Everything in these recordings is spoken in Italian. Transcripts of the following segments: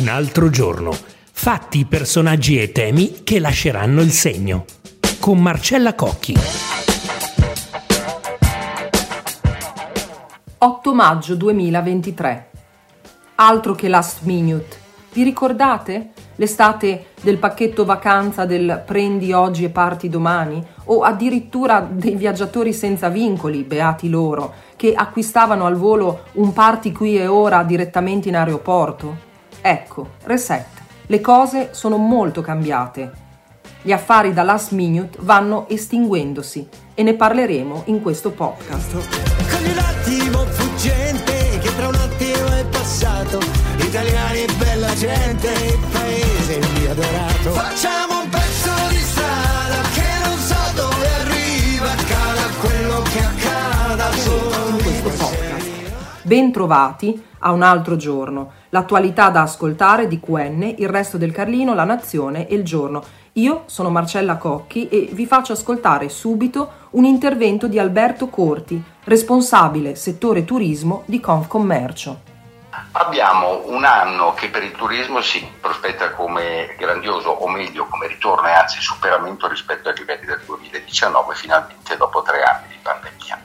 Un altro giorno. Fatti, personaggi e temi che lasceranno il segno. Con Marcella Cocchi. 8 maggio 2023. Altro che last minute. Vi ricordate? L'estate del pacchetto vacanza del prendi oggi e parti domani? O addirittura dei viaggiatori senza vincoli, beati loro, che acquistavano al volo un parti qui e ora direttamente in aeroporto? Ecco, reset. Le cose sono molto cambiate. Gli affari da last minute vanno estinguendosi e ne parleremo in questo podcast. Con un attimo fuggente che tra un attimo è passato, italiani bella gente, il paese mio adorato. Facciamo un pezzo Ben trovati a un altro giorno. L'attualità da ascoltare di QN, il resto del Carlino, la Nazione e il giorno. Io sono Marcella Cocchi e vi faccio ascoltare subito un intervento di Alberto Corti, responsabile settore turismo di Confcommercio. Abbiamo un anno che per il turismo si prospetta come grandioso, o meglio come ritorno e anzi superamento rispetto ai livelli del 2019, finalmente dopo tre anni di pandemia.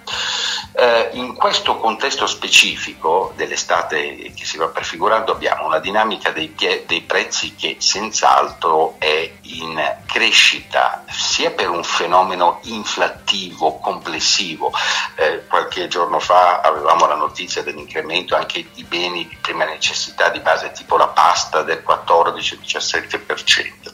Eh, in questo contesto specifico dell'estate che si va prefigurando abbiamo una dinamica dei, pie- dei prezzi che senz'altro è in crescita sia per un fenomeno inflattivo complessivo. Eh, qualche giorno fa avevamo la notizia dell'incremento anche di beni prima necessità di base tipo la pasta del 14-17%,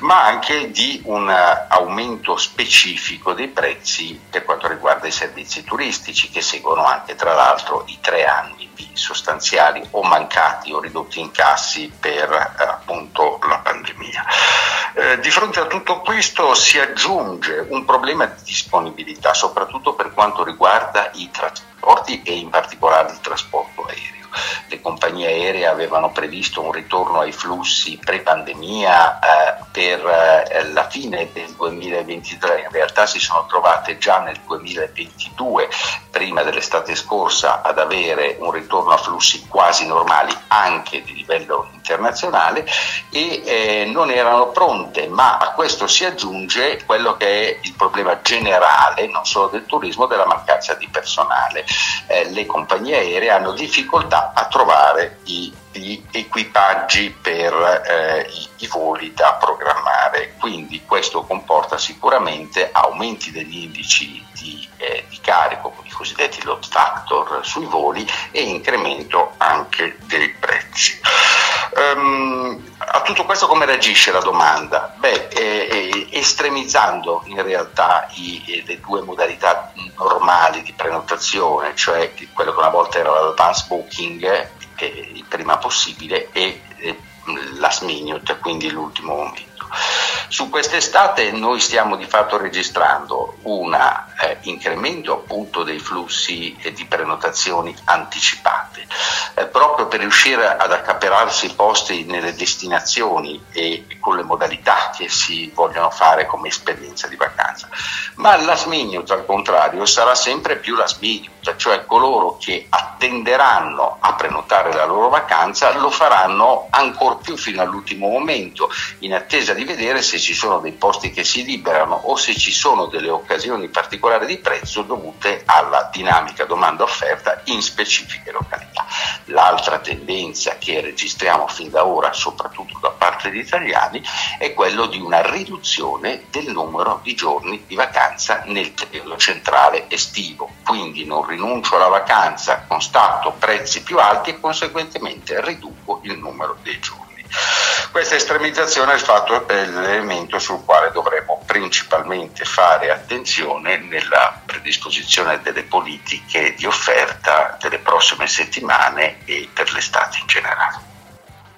ma anche di un aumento specifico dei prezzi per quanto riguarda i servizi turistici turistici che seguono anche tra l'altro i tre anni di sostanziali o mancati o ridotti incassi per eh, appunto la pandemia. Eh, di fronte a tutto questo si aggiunge un problema di disponibilità, soprattutto per quanto riguarda i trasporti e in particolare il trasporto aereo compagnie aeree avevano previsto un ritorno ai flussi pre-pandemia eh, per eh, la fine del 2023, in realtà si sono trovate già nel 2022, prima dell'estate scorsa, ad avere un ritorno a flussi quasi normali anche di livello internazionale e eh, non erano pronte, ma a questo si aggiunge quello che è il problema generale, non solo del turismo, della mancanza di personale. Eh, le compagnie aeree hanno difficoltà a trovare i gli equipaggi per eh, i, i, voli da programmare. Quindi questo comporta sicuramente aumenti degli indici di, eh, di carico, cosiddetti load factor sui voli e incremento anche dei prezzi. Um, a tutto questo come reagisce la domanda? Beh, eh, eh, estremizzando in realtà i, eh, le due modalità normali di prenotazione, cioè quello che una volta era l'advance booking, eh, il prima possibile, e eh, last minute, quindi l'ultimo momento. Su quest'estate noi stiamo di fatto registrando un eh, incremento appunto dei flussi eh, di prenotazioni anticipate, eh, proprio per riuscire ad accapararsi i posti nelle destinazioni e con le modalità che si vogliono fare come esperienza di vacanza. Ma last minute al contrario sarà sempre più last minute, cioè coloro che attenderanno a prenotare la loro vacanza lo faranno ancora più fino all'ultimo momento in attesa di vedere se ci sono dei posti che si liberano o se ci sono delle occasioni particolari di prezzo dovute alla dinamica domanda-offerta in specifiche località. L'altra tendenza che registriamo fin da ora, soprattutto da parte degli italiani, è quello di una riduzione del numero di giorni di vacanza nel periodo centrale estivo. Quindi non rinuncio alla vacanza, constato prezzi più alti e conseguentemente riduco il numero dei giorni. Questa estremizzazione è il è l'elemento sul quale dovremo principalmente fare attenzione nella predisposizione delle politiche di offerta delle prossime settimane e per l'estate in generale.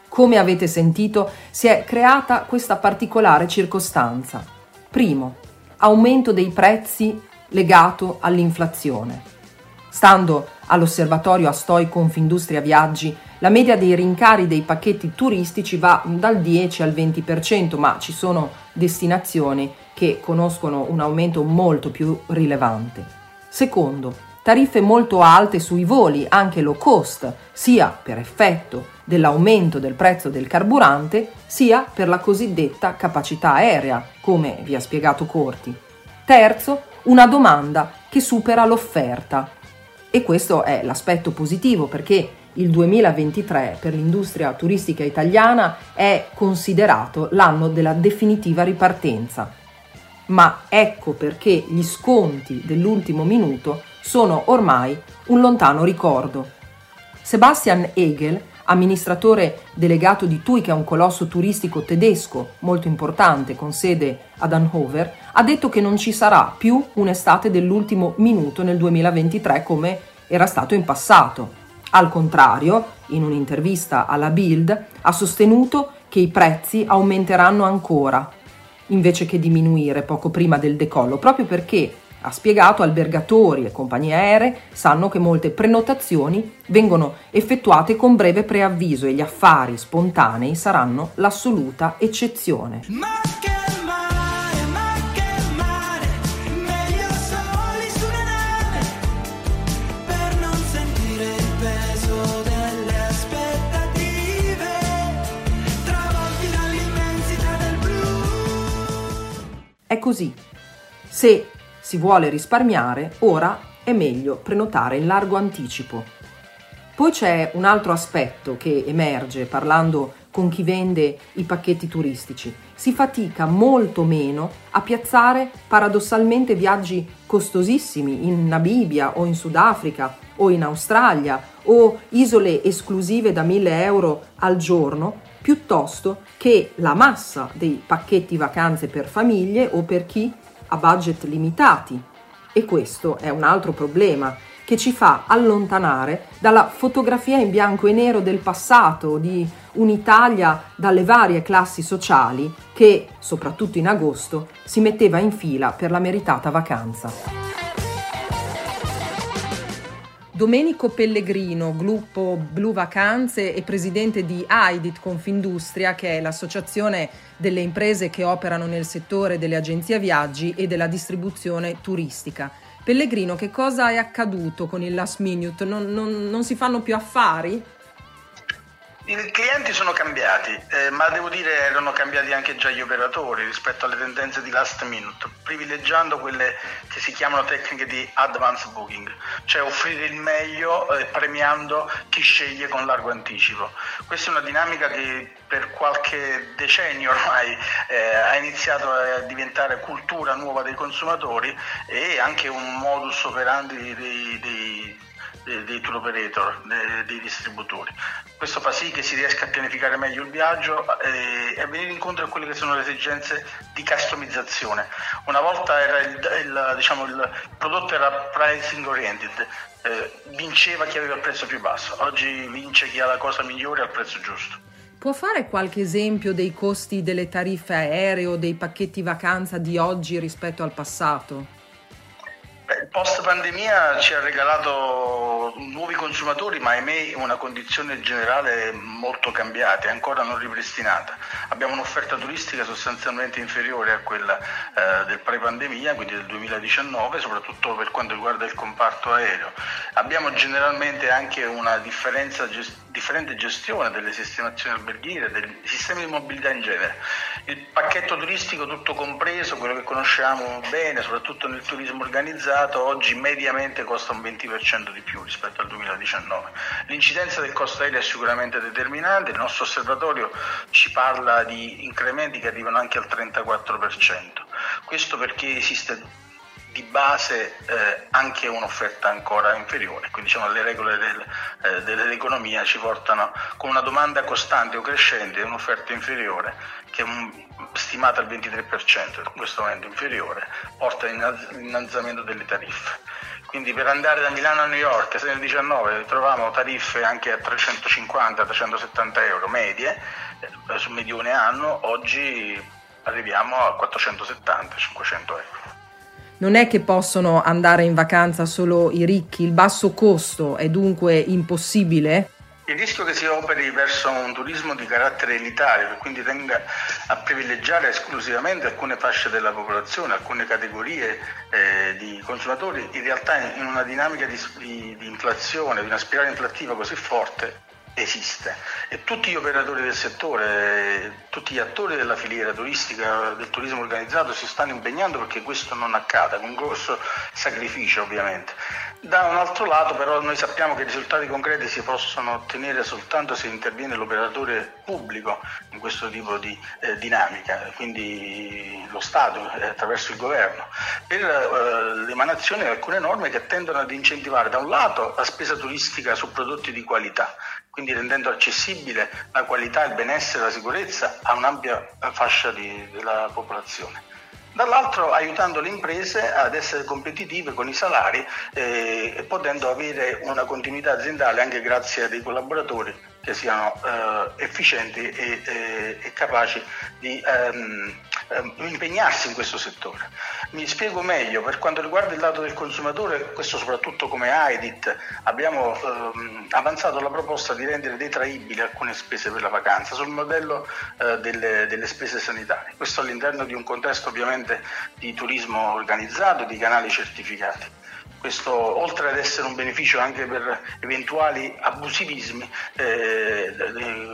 Come avete sentito, si è creata questa particolare circostanza. Primo, aumento dei prezzi legato all'inflazione. Stando all'osservatorio Astoi Confindustria Viaggi, la media dei rincari dei pacchetti turistici va dal 10 al 20%, ma ci sono destinazioni che conoscono un aumento molto più rilevante. Secondo, tariffe molto alte sui voli, anche low cost, sia per effetto dell'aumento del prezzo del carburante, sia per la cosiddetta capacità aerea, come vi ha spiegato Corti. Terzo, una domanda che supera l'offerta. E questo è l'aspetto positivo perché il 2023 per l'industria turistica italiana è considerato l'anno della definitiva ripartenza. Ma ecco perché gli sconti dell'ultimo minuto sono ormai un lontano ricordo. Sebastian Hegel, amministratore delegato di TUI, che è un colosso turistico tedesco molto importante con sede ad Hannover, ha detto che non ci sarà più un'estate dell'ultimo minuto nel 2023 come era stato in passato. Al contrario, in un'intervista alla Bild, ha sostenuto che i prezzi aumenteranno ancora, invece che diminuire poco prima del decollo, proprio perché ha spiegato albergatori e compagnie aeree sanno che molte prenotazioni vengono effettuate con breve preavviso e gli affari spontanei saranno l'assoluta eccezione. È così. Se si vuole risparmiare, ora è meglio prenotare in largo anticipo. Poi c'è un altro aspetto che emerge parlando con chi vende i pacchetti turistici. Si fatica molto meno a piazzare paradossalmente viaggi costosissimi in Namibia o in Sudafrica o in Australia o isole esclusive da 1000 euro al giorno piuttosto che la massa dei pacchetti vacanze per famiglie o per chi ha budget limitati. E questo è un altro problema che ci fa allontanare dalla fotografia in bianco e nero del passato di un'Italia dalle varie classi sociali che, soprattutto in agosto, si metteva in fila per la meritata vacanza. Domenico Pellegrino, gruppo Blu Vacanze e presidente di AIDIT Confindustria, che è l'associazione delle imprese che operano nel settore delle agenzie viaggi e della distribuzione turistica. Pellegrino, che cosa è accaduto con il last minute? Non, non, non si fanno più affari? I clienti sono cambiati, eh, ma devo dire erano cambiati anche già gli operatori rispetto alle tendenze di last minute, privilegiando quelle che si chiamano tecniche di advance booking, cioè offrire il meglio eh, premiando chi sceglie con largo anticipo. Questa è una dinamica che per qualche decennio ormai eh, ha iniziato a diventare cultura nuova dei consumatori e anche un modus operandi dei, dei dei, tour operator, dei, dei, distributori. Questo fa sì che si riesca a pianificare meglio il viaggio e, e a venire incontro a quelle che sono le esigenze di customizzazione. Una volta il, il, diciamo, il prodotto era pricing oriented, eh, vinceva chi aveva il prezzo più basso, oggi vince chi ha la cosa migliore al prezzo giusto. Può fare qualche esempio dei costi delle tariffe aeree o dei pacchetti vacanza di oggi rispetto al passato? Post pandemia ci ha regalato nuovi consumatori, ma ahimè una condizione generale molto cambiata e ancora non ripristinata. Abbiamo un'offerta turistica sostanzialmente inferiore a quella eh, del pre-pandemia, quindi del 2019, soprattutto per quanto riguarda il comparto aereo. Abbiamo generalmente anche una gest- differente gestione delle sistemazioni alberghiere, dei sistemi di mobilità in genere. Il pacchetto turistico tutto compreso, quello che conosciamo bene, soprattutto nel turismo organizzato, oggi mediamente costa un 20% di più rispetto al 2019. L'incidenza del costo aereo è sicuramente determinante, il nostro osservatorio ci parla di incrementi che arrivano anche al 34%. Questo perché esiste di base eh, anche un'offerta ancora inferiore, quindi diciamo, le regole del, eh, dell'economia ci portano con una domanda costante o crescente un'offerta inferiore che è un, stimata al 23%, in questo momento inferiore, porta all'innalzamento delle tariffe. Quindi per andare da Milano a New York se nel 2019 trovavamo tariffe anche a 350-370 euro medie eh, su medione anno, oggi arriviamo a 470-500 euro non è che possono andare in vacanza solo i ricchi, il basso costo è dunque impossibile? Il rischio che si operi verso un turismo di carattere elitario, che quindi tenga a privilegiare esclusivamente alcune fasce della popolazione, alcune categorie eh, di consumatori, in realtà in una dinamica di, di, di inflazione, di una spirale inflattiva così forte, esiste e tutti gli operatori del settore, tutti gli attori della filiera turistica, del turismo organizzato si stanno impegnando perché questo non accada, con grosso sacrificio ovviamente. Da un altro lato però noi sappiamo che i risultati concreti si possono ottenere soltanto se interviene l'operatore pubblico in questo tipo di eh, dinamica, quindi lo Stato eh, attraverso il governo, per eh, l'emanazione di alcune norme che tendono ad incentivare da un lato la spesa turistica su prodotti di qualità, quindi rendendo accessibile la qualità, il benessere e la sicurezza a un'ampia fascia di, della popolazione dall'altro aiutando le imprese ad essere competitive con i salari eh, e potendo avere una continuità aziendale anche grazie a dei collaboratori che siano eh, efficienti e, e, e, capaci di ehm, impegnarsi in questo settore. Mi spiego meglio, per quanto riguarda il lato del consumatore, questo soprattutto come AIDIT, abbiamo ehm, avanzato la proposta di rendere detraibili alcune spese per la vacanza sul modello eh, delle, delle spese sanitarie, questo all'interno di un contesto ovviamente di turismo organizzato, di canali certificati questo oltre ad essere un beneficio anche per eventuali abusivismi, eh,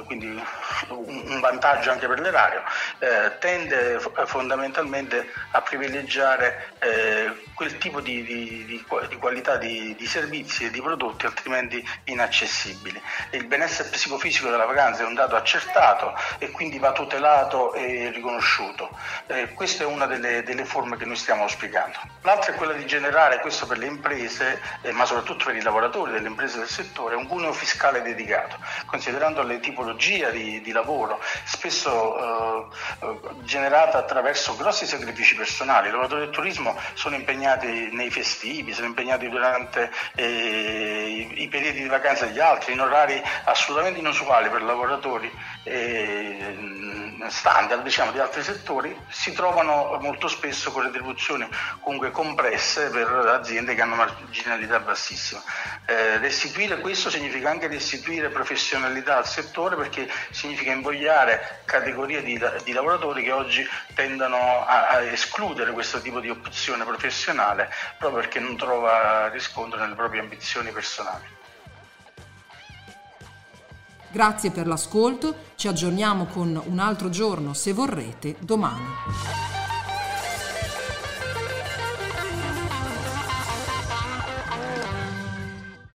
quindi un vantaggio anche per l'erario, eh, tende fondamentalmente a privilegiare eh, quel tipo di, di, di, di qualità di, servizi e di prodotti altrimenti inaccessibili. Il benessere psicofisico della vacanza è un dato accertato e quindi va tutelato e riconosciuto. Eh, questa è una delle, delle forme che noi stiamo auspicando. L'altra è quella di generare, questo per le imprese, eh, ma soprattutto per i lavoratori delle imprese del settore, un cuneo fiscale dedicato, considerando le tipologie di, di lavoro, spesso eh, eh, generata attraverso grossi sacrifici personali. I lavoratori del turismo sono impegnati nei festivi, sono impegnati durante eh, i, periodi di vacanza degli altri, in orari assolutamente inusuali per lavoratori eh, standard diciamo, di altri settori, si trovano molto spesso con retribuzioni comunque compresse per aziende che hanno marginalità bassissima. Eh, restituire questo significa anche restituire professionalità al settore perché significa invogliare categorie di, di lavoratori che oggi tendono a, a, escludere questo tipo di opzione professionale proprio perché non trova riscontro nelle proprie ambizioni personali. Grazie per l'ascolto, ci aggiorniamo con un altro giorno se vorrete domani.